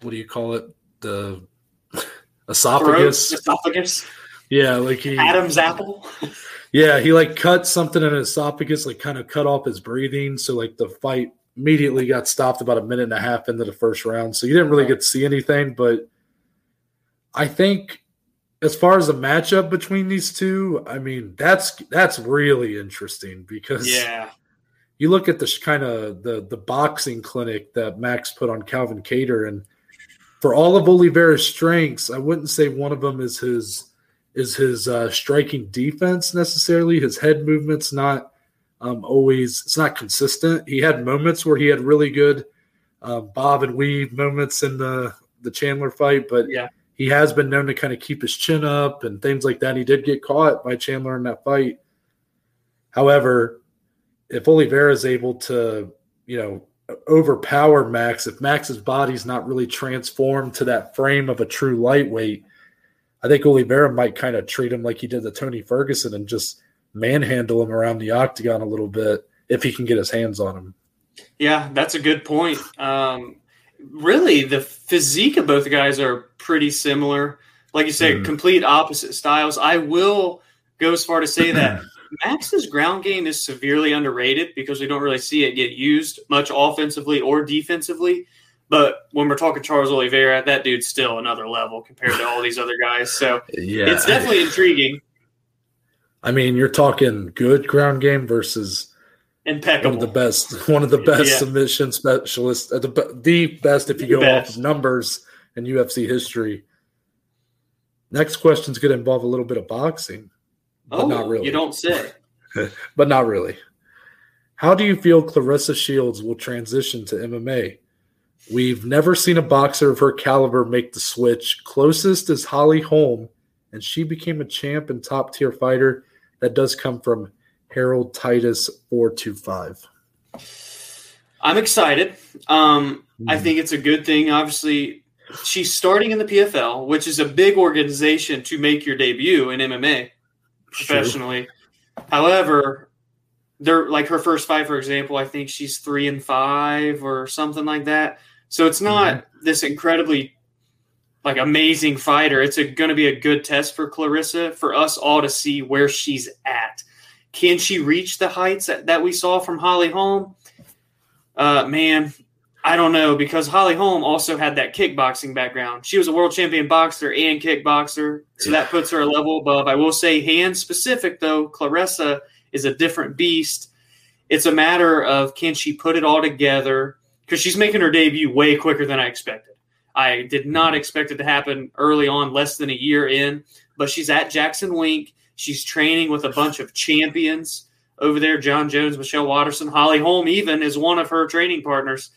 what do you call it? The (laughs) esophagus. Throat, esophagus. Yeah, like he Adam's apple. (laughs) yeah, he like cut something in his esophagus, like kind of cut off his breathing. So like the fight immediately got stopped about a minute and a half into the first round. So you didn't really get to see anything. But I think as far as the matchup between these two, I mean, that's that's really interesting because yeah. You look at the kind of the the boxing clinic that Max put on Calvin Kattar, and for all of Oliveira's strengths, I wouldn't say one of them is his is his uh, striking defense necessarily. His head movements not um, always it's not consistent. He had moments where he had really good um, bob and weave moments in the the Chandler fight, but yeah. he has been known to kind of keep his chin up and things like that. He did get caught by Chandler in that fight. However, if Oliveira is able to, you know, overpower Max, if Max's body's not really transformed to that frame of a true lightweight, I think Oliveira might kind of treat him like he did to Tony Ferguson and just manhandle him around the octagon a little bit if he can get his hands on him. Yeah, that's a good point. Um, really, the physique of both guys are pretty similar. Like you say, mm. complete opposite styles. I will go as far to say that (clears throat) Max's ground game is severely underrated because we don't really see it get used much offensively or defensively. But when we're talking Charles Oliveira, that dude's still another level compared to all these other guys. So (laughs) yeah. it's definitely intriguing. I mean, you're talking good ground game versus impeccable. One of the best, one of the best yeah. submission specialists, uh, the, the best if you the go best. off of numbers in UFC history. Next question is going to involve a little bit of boxing, but oh, not really. You don't say. (laughs) but not really. How do you feel Claressa Shields will transition to MMA? We've never seen a boxer of her caliber make the switch. Closest is Holly Holm, and she became a champ and top tier fighter that does come from Harold Titus four two five. I'm excited. Um, mm. I hmm. think it's a good thing. Obviously, she's starting in the PFL, which is a big organization to make your debut in MMA professionally. True. However, they're like her first fight, for example, I think she's three and five or something like that. So it's not mm-hmm. this incredibly like amazing fighter. It's going to be a good test for Claressa for us all to see where she's at. Can she reach the heights that, that we saw from Holly Holm? Uh, man, I don't know because Holly Holm also had that kickboxing background. She was a world champion boxer and kickboxer, so that puts her a level above. I will say, hand specific though, Clarissa is a different beast. It's a matter of can she put it all together because she's making her debut way quicker than I expected. I did not expect it to happen early on, less than a year in, but she's at Jackson Wink. She's training with a bunch of champions over there Jon Jones, Michelle Waterson, Holly Holm, even is one of her training partners.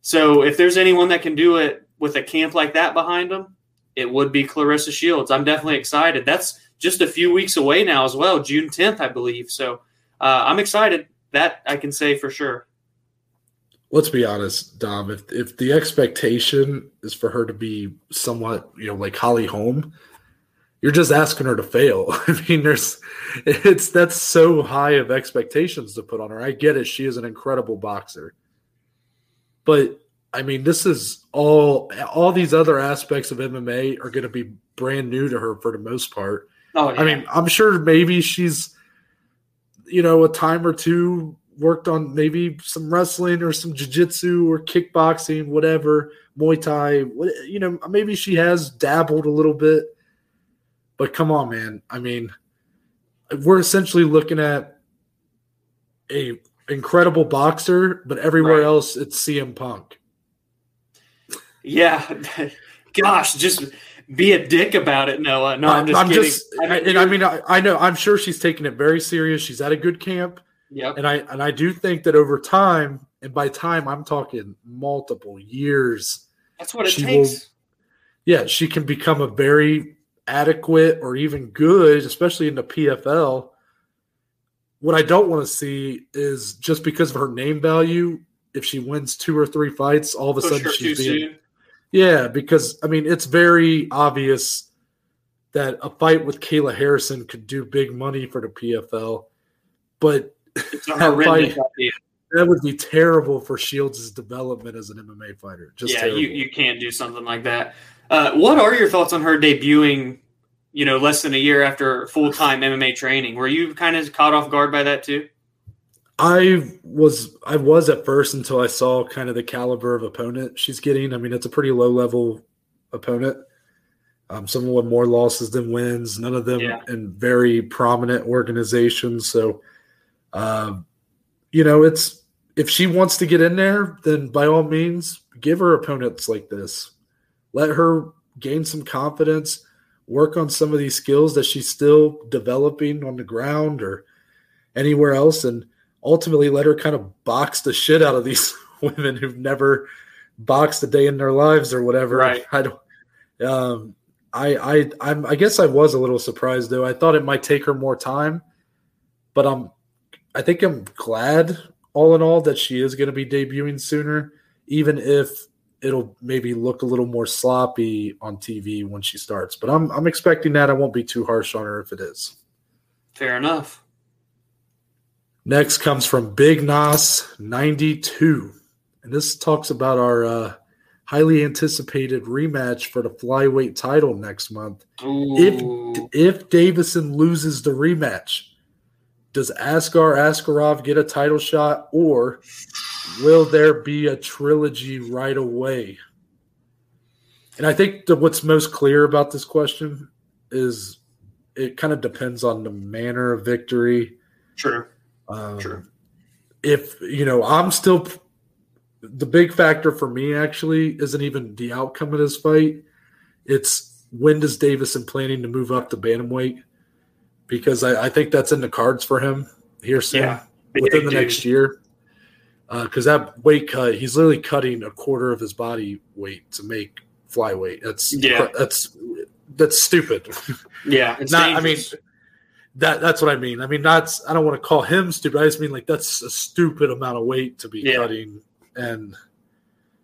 So if there's anyone that can do it with a camp like that behind them, it would be Claressa Shields. I'm definitely excited. That's just a few weeks away now as well, June 10th, I believe. So uh, I'm excited. That I can say for sure. Let's be honest, Dom. If if the expectation is for her to be somewhat, you know, like Holly Holm, you're just asking her to fail. (laughs) I mean, there's it's that's so high of expectations to put on her. I get it; she is an incredible boxer, but I mean, this is all all these other aspects of MMA are going to be brand new to her for the most part. Oh, yeah. I mean, I'm sure maybe she's, you know, a time or two worked on maybe some wrestling or some jiu-jitsu or kickboxing, whatever, Muay Thai. You know, maybe she has dabbled a little bit but come on, man. I mean, we're essentially looking at a incredible boxer, but everywhere right. else it's CM Punk. Yeah, (laughs) gosh, just be a dick about it, Noah. No, I'm just I'm kidding. Just, I mean, and I mean, I, I, know, I'm sure she's taking it very serious. She's at a good camp. Yeah, and I and I do think that over time, and by time I'm talking multiple years. That's what it takes. Will, yeah, she can become a very adequate or even good, especially in the PFL. What I don't want to see is just because of her name value, if she wins two or three fights, all of a Push sudden she's being. Soon. Yeah, because I mean, it's very obvious that a fight with Kayla Harrison could do big money for the PFL, but that, fight, that would be terrible for Shields' development as an MMA fighter. Just yeah, you, you can't do something like that. Uh, what are your thoughts on her debuting? You know, less than a year after full time MMA training. Were you kind of caught off guard by that too? I was I was at first until I saw kind of the caliber of opponent she's getting. I mean, it's a pretty low level opponent. Um, someone with more losses than wins. None of them yeah. in very prominent organizations. So, uh, you know, it's if she wants to get in there, then by all means, give her opponents like this let her gain some confidence, work on some of these skills that she's still developing on the ground or anywhere else, and ultimately let her kind of box the shit out of these (laughs) women who've never boxed a day in their lives or whatever. Right. (laughs) I don't. Um, I I I'm, I guess I was a little surprised though. I thought it might take her more time, but I'm I think I'm glad all in all that she is going to be debuting sooner, even if it'll maybe look a little more sloppy on TV when she starts. But I'm I'm expecting that. I won't be too harsh on her if it is. Fair enough. Next comes from Big Nas 92. And this talks about our uh, highly anticipated rematch for the flyweight title next month. Ooh. If if Deiveson loses the rematch, does Askar Askarov get a title shot or will there be a trilogy right away? And I think that what's most clear about this question is it kind of depends on the manner of victory. Sure. Um, sure. If, you know, I'm still the big factor for me actually isn't even the outcome of this fight. It's when does Deiveson planning to move up to bantamweight? Because I, I think that's in the cards for him here soon yeah, within the dude. next year because uh, that weight cut, he's literally cutting a quarter of his body weight to make flyweight. That's yeah, that's that's stupid. Yeah, it's not. Dangerous. I mean, that that's what I mean. I mean, that's I don't want to call him stupid. I just mean like that's a stupid amount of weight to be yeah. cutting, and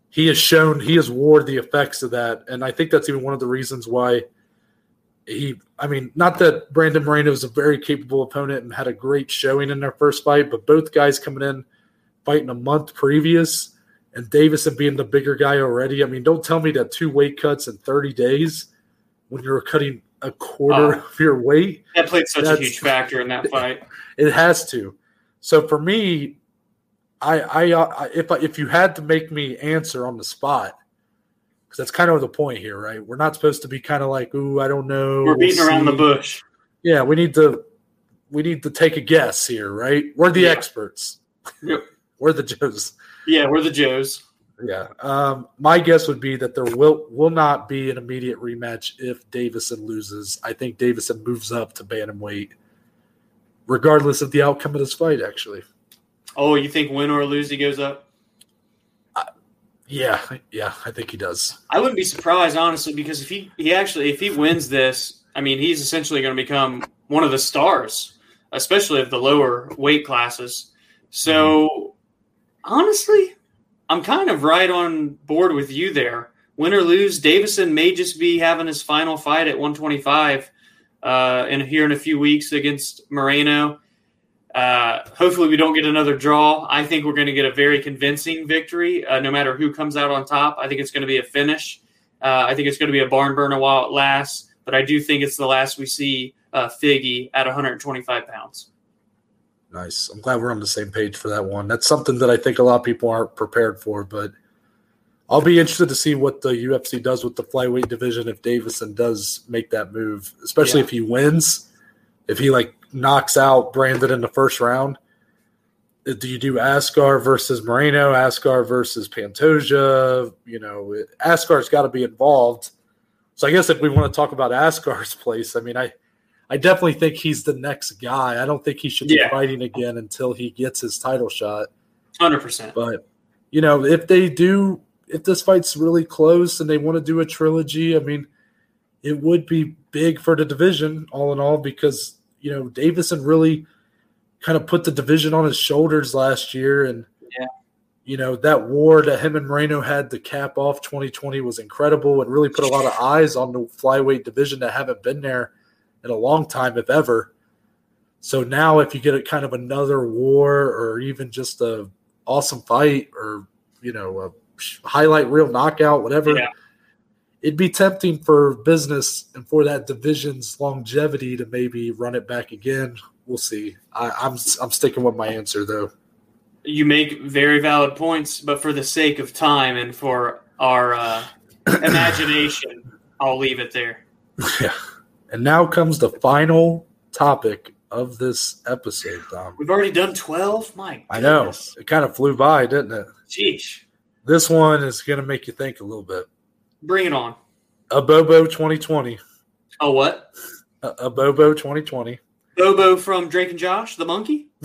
he has shown he has ward the effects of that. And I think that's even one of the reasons why he, I mean, not that Brandon Moreno is a very capable opponent and had a great showing in their first fight, but both guys coming in fighting a month previous and Deiveson being the bigger guy already. I mean, don't tell me that two weight cuts in 30 days when you're cutting a quarter Oh. of your weight. That played such a huge factor in that (laughs) fight. It has to. So for me, I, I, uh, if I, if you had to make me answer on the spot, because that's kind of the point here, right? We're not supposed to be kind of like, ooh, I don't know. We're we'll beating around the bush. Yeah, we need to, we need to take a guess here, right? We're the Yeah. experts. Yep. (laughs) We're the Joes. Yeah, we're the Joes. Yeah. Um, my guess would be that there will will not be an immediate rematch if Deiveson loses. I think Deiveson moves up to bantamweight, regardless of the outcome of this fight. Actually, Oh, you think win or lose he goes up? Yeah, yeah, I think he does. I wouldn't be surprised, honestly, because if he, he actually if he wins this, I mean, he's essentially going to become one of the stars, especially of the lower weight classes. So, honestly, I'm kind of right on board with you there. Win or lose, Deiveson may just be having his final fight at 125 uh, in here in a few weeks against Moreno. Uh, hopefully, we don't get another draw. I think we're going to get a very convincing victory, uh, no matter who comes out on top. I think it's going to be a finish. Uh, I think it's going to be a barn burner while it lasts, but I do think it's the last we see uh, Figgy at 125 pounds. Nice. I'm glad we're on the same page for that one. That's something that I think a lot of people aren't prepared for, but I'll be interested to see what the UFC does with the flyweight division if Deiveson does make that move, especially Yeah. if he wins. If he like knocks out Brandon in the first round, do you do Askar versus Moreno, Askar versus Pantoja? You know, Askar's got to be involved. So I guess if we want to talk about Askar's (laughs) place, I mean, I I definitely think he's the next guy. I don't think he should be Yeah. fighting again until he gets his title shot. 100%. But you know, if they do, if this fight's really close and they want to do a trilogy, I mean, it would be big for the division, all in all, because you know Deiveson really kind of put the division on his shoulders last year, and Yeah. you know that war that him and Moreno had to cap off 2020 was incredible and really put a lot of (laughs) eyes on the flyweight division that haven't been there in a long time, if ever. So now, if you get a kind of another war or even just a awesome fight or you know a highlight reel knockout, whatever, Yeah. It'd be tempting for business and for that division's longevity to maybe run it back again. We'll see. I, I'm I'm sticking with my answer though. You make very valid points, but for the sake of time and for our uh, (coughs) imagination, I'll leave it there. yeah. And now comes the final topic of this episode, Dom. We've already done 12? My I know it kind of flew by, didn't it? Sheesh. This one is going to make you think a little bit. Bring it on. A Bobo 2020. Oh, what? A, a Bobo 2020. Bobo from Drake and Josh, the monkey? (laughs)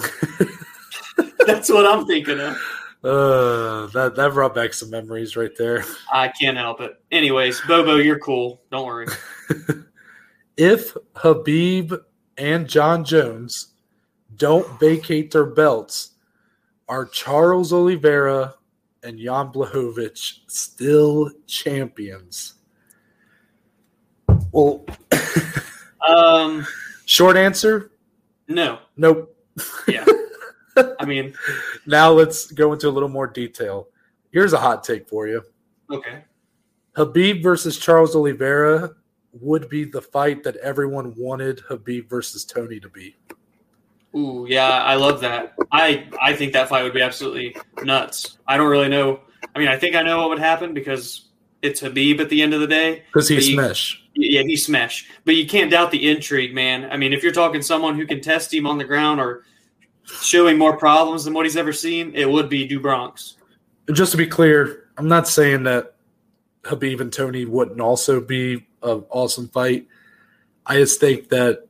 That's what I'm thinking of. Uh, that that brought back some memories right there. I can't help it. Anyways, Bobo, you're cool. Don't worry. (laughs) If Khabib and Jon Jones don't vacate their belts, are Charles Oliveira and Jan Blachowicz still champions? Well, (laughs) Um, short answer, no. nope. Yeah. (laughs) I mean, Now let's go into a little more detail. Here's a hot take for you. okay. Khabib versus Charles Oliveira would be the fight that everyone wanted Khabib versus Tony to be. Ooh, yeah, I love that. I I think that fight would be absolutely nuts. I don't really know. I mean, I think I know what would happen because it's Khabib at the end of the day. Because he's smash. Yeah, he smash. But you can't doubt the intrigue, man. I mean, if you're talking someone who can test him on the ground or showing more problems than what he's ever seen, it would be do Bronx. Just to be clear, I'm not saying that Khabib and Tony wouldn't also be an awesome fight. I just think that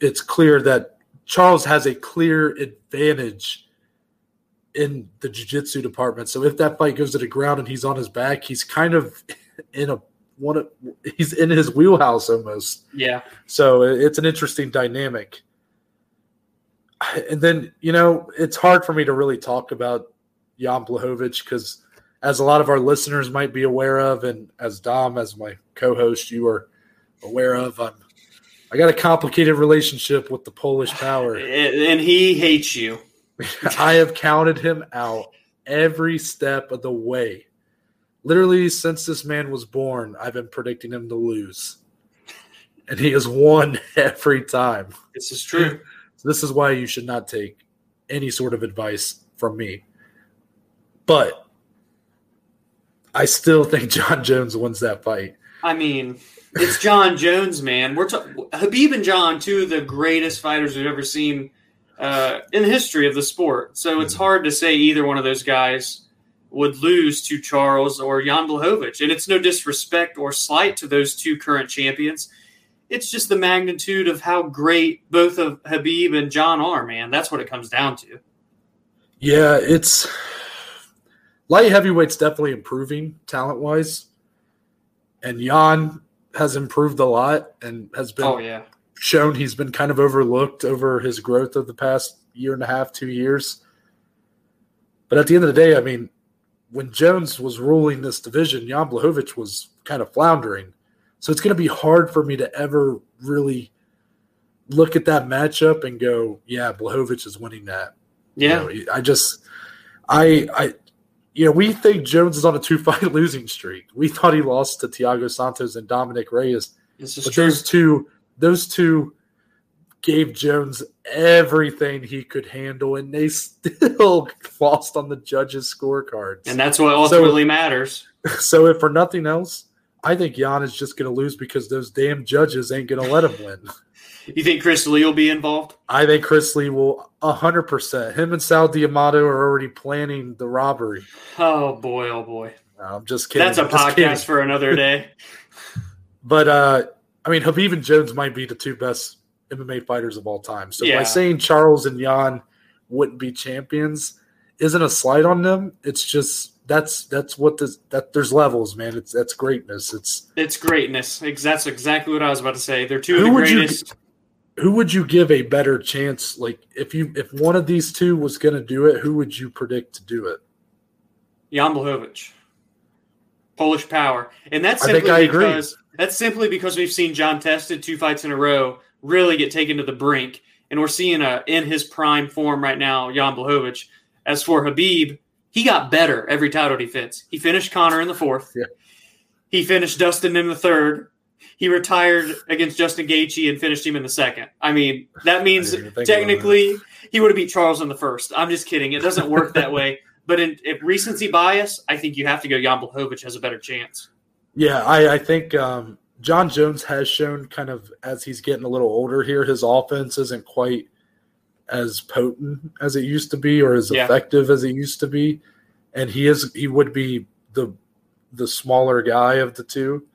it's clear that Charles has a clear advantage in the jiu-jitsu department. So if that fight goes to the ground and he's on his back, he's kind of in a one of he's in his wheelhouse almost. Yeah. So it's an interesting dynamic. And then, you know, it's hard for me to really talk about Jan Blachowicz because, as a lot of our listeners might be aware of, and as Dom, as my co host, you are aware of. I'm I got a complicated relationship with the Polish power. (laughs) and he hates you. (laughs) I have counted him out every step of the way. Literally, since this man was born, I've been predicting him to lose. And he has won (laughs) every time. This is true. So this is why you should not take any sort of advice from me. But I still think Jon Jones wins that fight. I mean, it's Jon Jones, man. We're ta- Khabib and Jon, two of the greatest fighters we've ever seen uh, in the history of the sport. So it's hard to say either one of those guys would lose to Charles or Jan Blachowicz. And it's no disrespect or slight to those two current champions. It's just the magnitude of how great both of Khabib and Jon are, man. That's what it comes down to. Yeah, it's light heavyweight's definitely improving talent wise. And Jan has improved a lot and has been Oh, yeah. shown he's been kind of overlooked over his growth of the past year and a half, two years. But at the end of the day, I mean, when Jones was ruling this division, Jan Blachowicz was kind of floundering. So it's going to be hard for me to ever really look at that matchup and go, yeah, Blachowicz is winning that. Yeah. You know, I just, I, I, you know, we think Jones is on a two fight (laughs) losing streak. We thought he lost to Thiago Santos and Dominick Reyes. This is But true. those two, those two gave Jones everything he could handle, and they (laughs) still lost on the judges' scorecards. And that's what ultimately matters. (laughs) so, if for nothing else, I think Jan is just going to lose because those damn judges ain't going to let him win. You think Chris Lee will be involved? I think Chris Lee will hundred percent. Him and Sal D'Amato are already planning the robbery. Oh boy, oh boy. No, I'm just kidding. That's a podcast kidding. for another day. (laughs) But uh, I mean, Khabib and Jones might be the two best MMA fighters of all time. So Yeah. by saying Charles and Jan wouldn't be champions isn't a slight on them. It's just that's that's what the that there's levels, man. It's that's greatness. It's It's greatness. That's exactly what I was about to say. They're two of the would you- greatest. Who would you give a better chance? Like if you if one of these two was going to do it, who would you predict to do it? Jan Blachowicz. Polish power. And that's I simply I agree. because that's simply because we've seen Jon tested two fights in a row really get taken to the brink. And we're seeing a in his prime form right now, Jan Blachowicz. As for Khabib, he got better every title defense. He finished Conor in the fourth. Yeah. He finished Dustin in the third. He retired against Justin Gaethje and finished him in the second. I mean, that means I didn't even think about technically he would have beat Charles in the first. I'm just kidding. It doesn't work that way. (laughs) But in, if recency bias, I think you have to go Jan Blachowicz has a better chance. Yeah, I, I think um, Jon Jones has shown kind of as he's getting a little older here, his offense isn't quite as potent as it used to be or as Yeah. effective as it used to be. And he is he would be the the smaller guy of the two.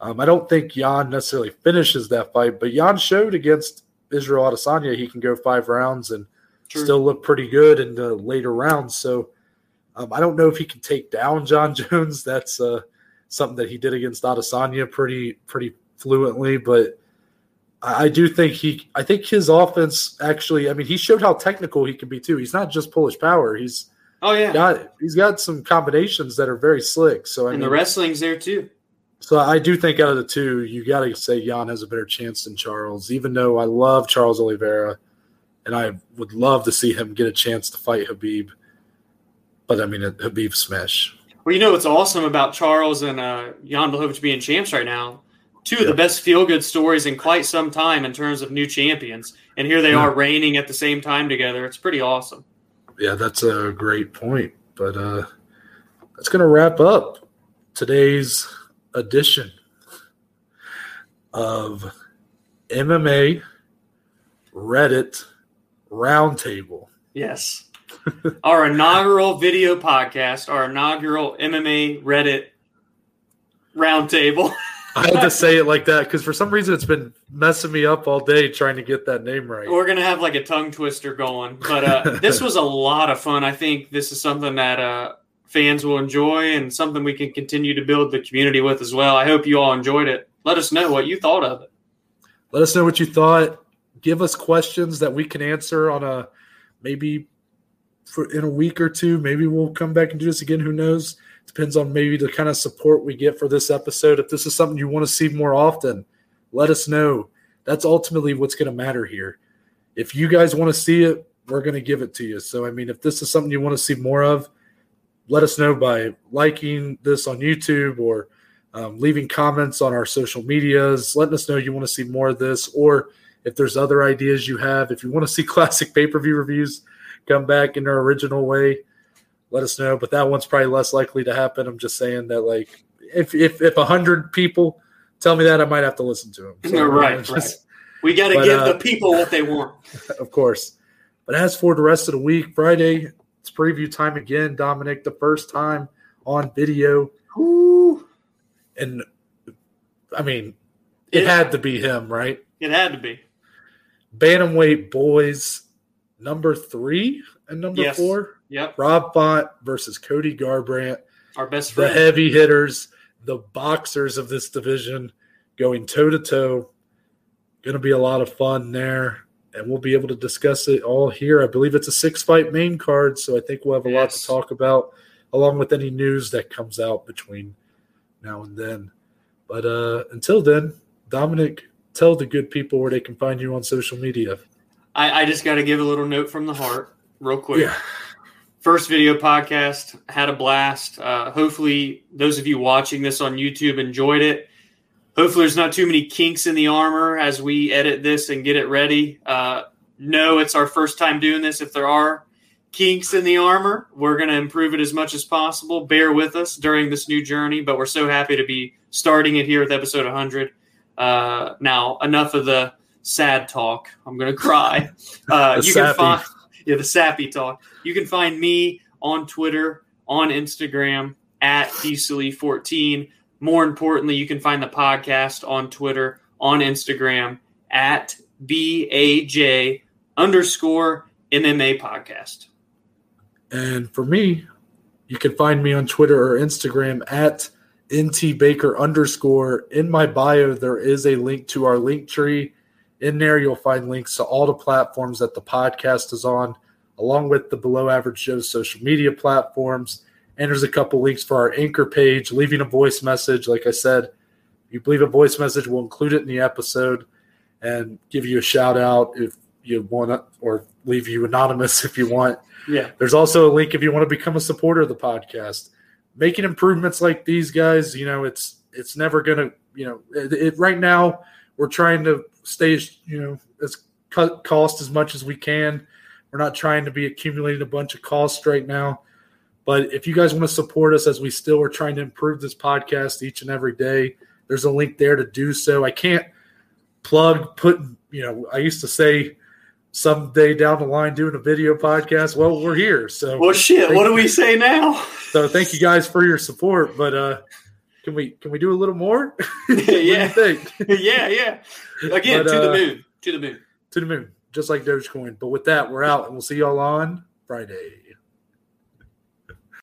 Um, I don't think Jan necessarily finishes that fight, but Jan showed against Israel Adesanya he can go five rounds and True. still look pretty good in the later rounds. So um, I don't know if he can take down Jon (laughs) Jones. That's uh, something that he did against Adesanya pretty pretty fluently, but I, I do think he. I think his offense actually. I mean, he showed how technical he can be too. He's not just Polish power. He's oh yeah, got he's got some combinations that are very slick. So I and mean, the wrestling's there too. So I do think out of the two, you got to say Jan has a better chance than Charles. Even though I love Charles Oliveira, and I would love to see him get a chance to fight Khabib, but I mean Khabib smash. Well, you know what's awesome about Charles and uh, Jan Blachowicz being champs right now? Two of Yeah. the best feel-good stories in quite some time in terms of new champions, and here they Yeah. are reigning at the same time together. It's pretty awesome. Yeah, that's a great point. But uh, that's going to wrap up today's edition of MMA Reddit Roundtable. Yes. our inaugural video podcast, our inaugural MMA Reddit roundtable. (laughs) I had to say it like that because for some reason it's been messing me up all day trying to get that name right. We're gonna have like a tongue twister going, but uh, this (laughs) was a lot of fun. I think this is something that uh, fans will enjoy and something we can continue to build the community with as well. I hope you all enjoyed it. Let us know what you thought of it. Let us know what you thought. Give us questions that we can answer on a maybe for in a week or two. Maybe we'll come back and do this again. Who knows? Depends on maybe the kind of support we get for this episode. If this is something you want to see more often, Let us know. That's ultimately what's going to matter here. If you guys want to see it, we're going to give it to you. So, I mean, if this is something you want to see more of, let us know by liking this on YouTube or um, leaving comments on our social medias, letting us know you want to see more of this, or if there's other ideas you have. If you want to see (laughs) classic pay per view reviews come back in their original way, let us know. But that one's probably less likely to happen. I'm just saying that, like, if if if a hundred people tell me that, I might have to listen to them. So, (laughs) right, (laughs) just, right. We got to give uh, the people what they want. Of course. But as for the rest of the week, Friday, it's preview time again. Dominic, the first time on video. Ooh. And I mean, it, it had to be him, right? It had to be. Bantamweight boys, number three and number yes. four. Yep. Rob Font versus Cody Garbrandt. Our best friend. The heavy hitters, the boxers of this division going toe to toe. Going to be a lot of fun there. And we'll be able to discuss it all here. I believe it's a six fight main card. So I think we'll have a yes. lot to talk about, along with any news that comes out between now and then. But uh, until then, Dominic, tell the good people where they can find you on social media. I, I just got to give a little note from the heart, real quick. Yeah. First video podcast, had a blast. Uh, hopefully, those of you watching this on YouTube enjoyed it. Hopefully, there's not too many kinks in the armor as we edit this and get it ready. Uh, no, it's our first time doing this. If there are kinks in the armor, we're going to improve it as much as possible. Bear with us during this new journey, but we're so happy to be starting it here with episode 100. Uh, now, enough of the sad talk. I'm going to cry. (laughs) Uh, you can find yeah the sappy talk. You can find me on Twitter, on Instagram at Diesely14. More importantly, you can find the podcast on Twitter, on Instagram at BAJ underscore MMA podcast. And for me, you can find me on Twitter or Instagram at NT Baker underscore. In my bio, there is a link to our link tree. In there, you'll find links to all the platforms that the podcast is on, along with the Below Average Joe's social media platforms. And there's a couple links for our anchor page, leaving a voice message. Like I said, if you leave a voice message, we'll include it in the episode and give you a shout out if you want to, or leave you anonymous (laughs) if you want. Yeah. There's also a link if you want to become a supporter of the podcast making improvements like these guys, you know, it's it's never gonna, you know, it, it, right now we're trying to stay, you know, as cut cost as much as we can. We're not trying to be accumulating a bunch of costs right now. But if you guys want to support us as we still are trying to improve this podcast each and every day, there's a link there to do so. I can't plug put, you know, I used to say someday down the line doing a video podcast. Well, we're here. So well shit, what do we say now? So thank you guys for your support. But uh can we can we do a little more? (laughs) yeah. (laughs) yeah, yeah. Again, but, to uh, the moon. To the moon. To the moon. Just like Dogecoin. But with that, we're out and we'll see y'all on Friday.